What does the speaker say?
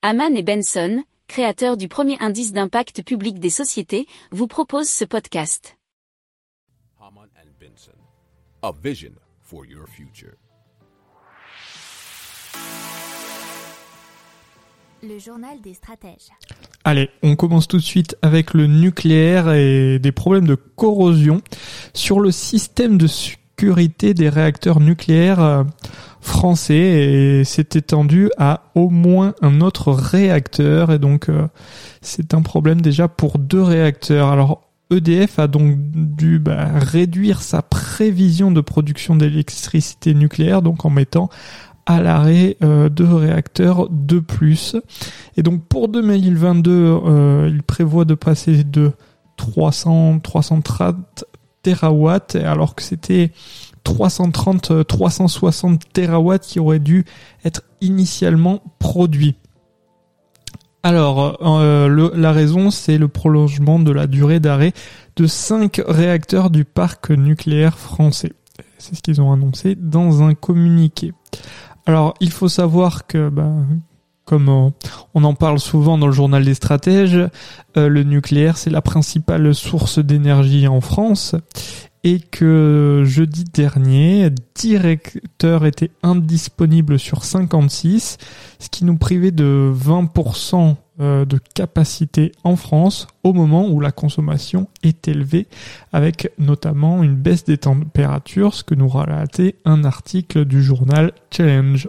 Haman et Benson, créateurs du premier indice d'impact public des sociétés, vous proposent ce podcast. Haman and Benson, a vision for your future. Le journal des stratèges. Allez, on commence tout de suite avec le nucléaire et des problèmes de corrosion sur le système de sécurité des réacteurs nucléaires euh, français et c'est étendu à au moins un autre réacteur et donc euh, c'est un problème déjà pour deux réacteurs. Alors EDF a donc dû bah, réduire sa prévision de production d'électricité nucléaire donc en mettant à l'arrêt euh, de réacteurs de plus. Et donc pour 2022, euh, il prévoit de passer de 300 330 terawatts alors que c'était 330 360 terawatts qui auraient dû être initialement produits. Alors, euh, la raison, c'est le prolongement de la durée d'arrêt de 5 réacteurs du parc nucléaire français. C'est ce qu'ils ont annoncé dans un communiqué. Alors, il faut savoir que, bah, comme on, on en parle souvent dans le journal des stratèges, euh, le nucléaire, c'est la principale source d'énergie en France et que jeudi dernier, 10 réacteurs étaient indisponibles sur 56, ce qui nous privait de 20% euh, de capacité en France au moment où la consommation est élevée, avec notamment une baisse des températures, ce que nous relatait un article du journal Challenge.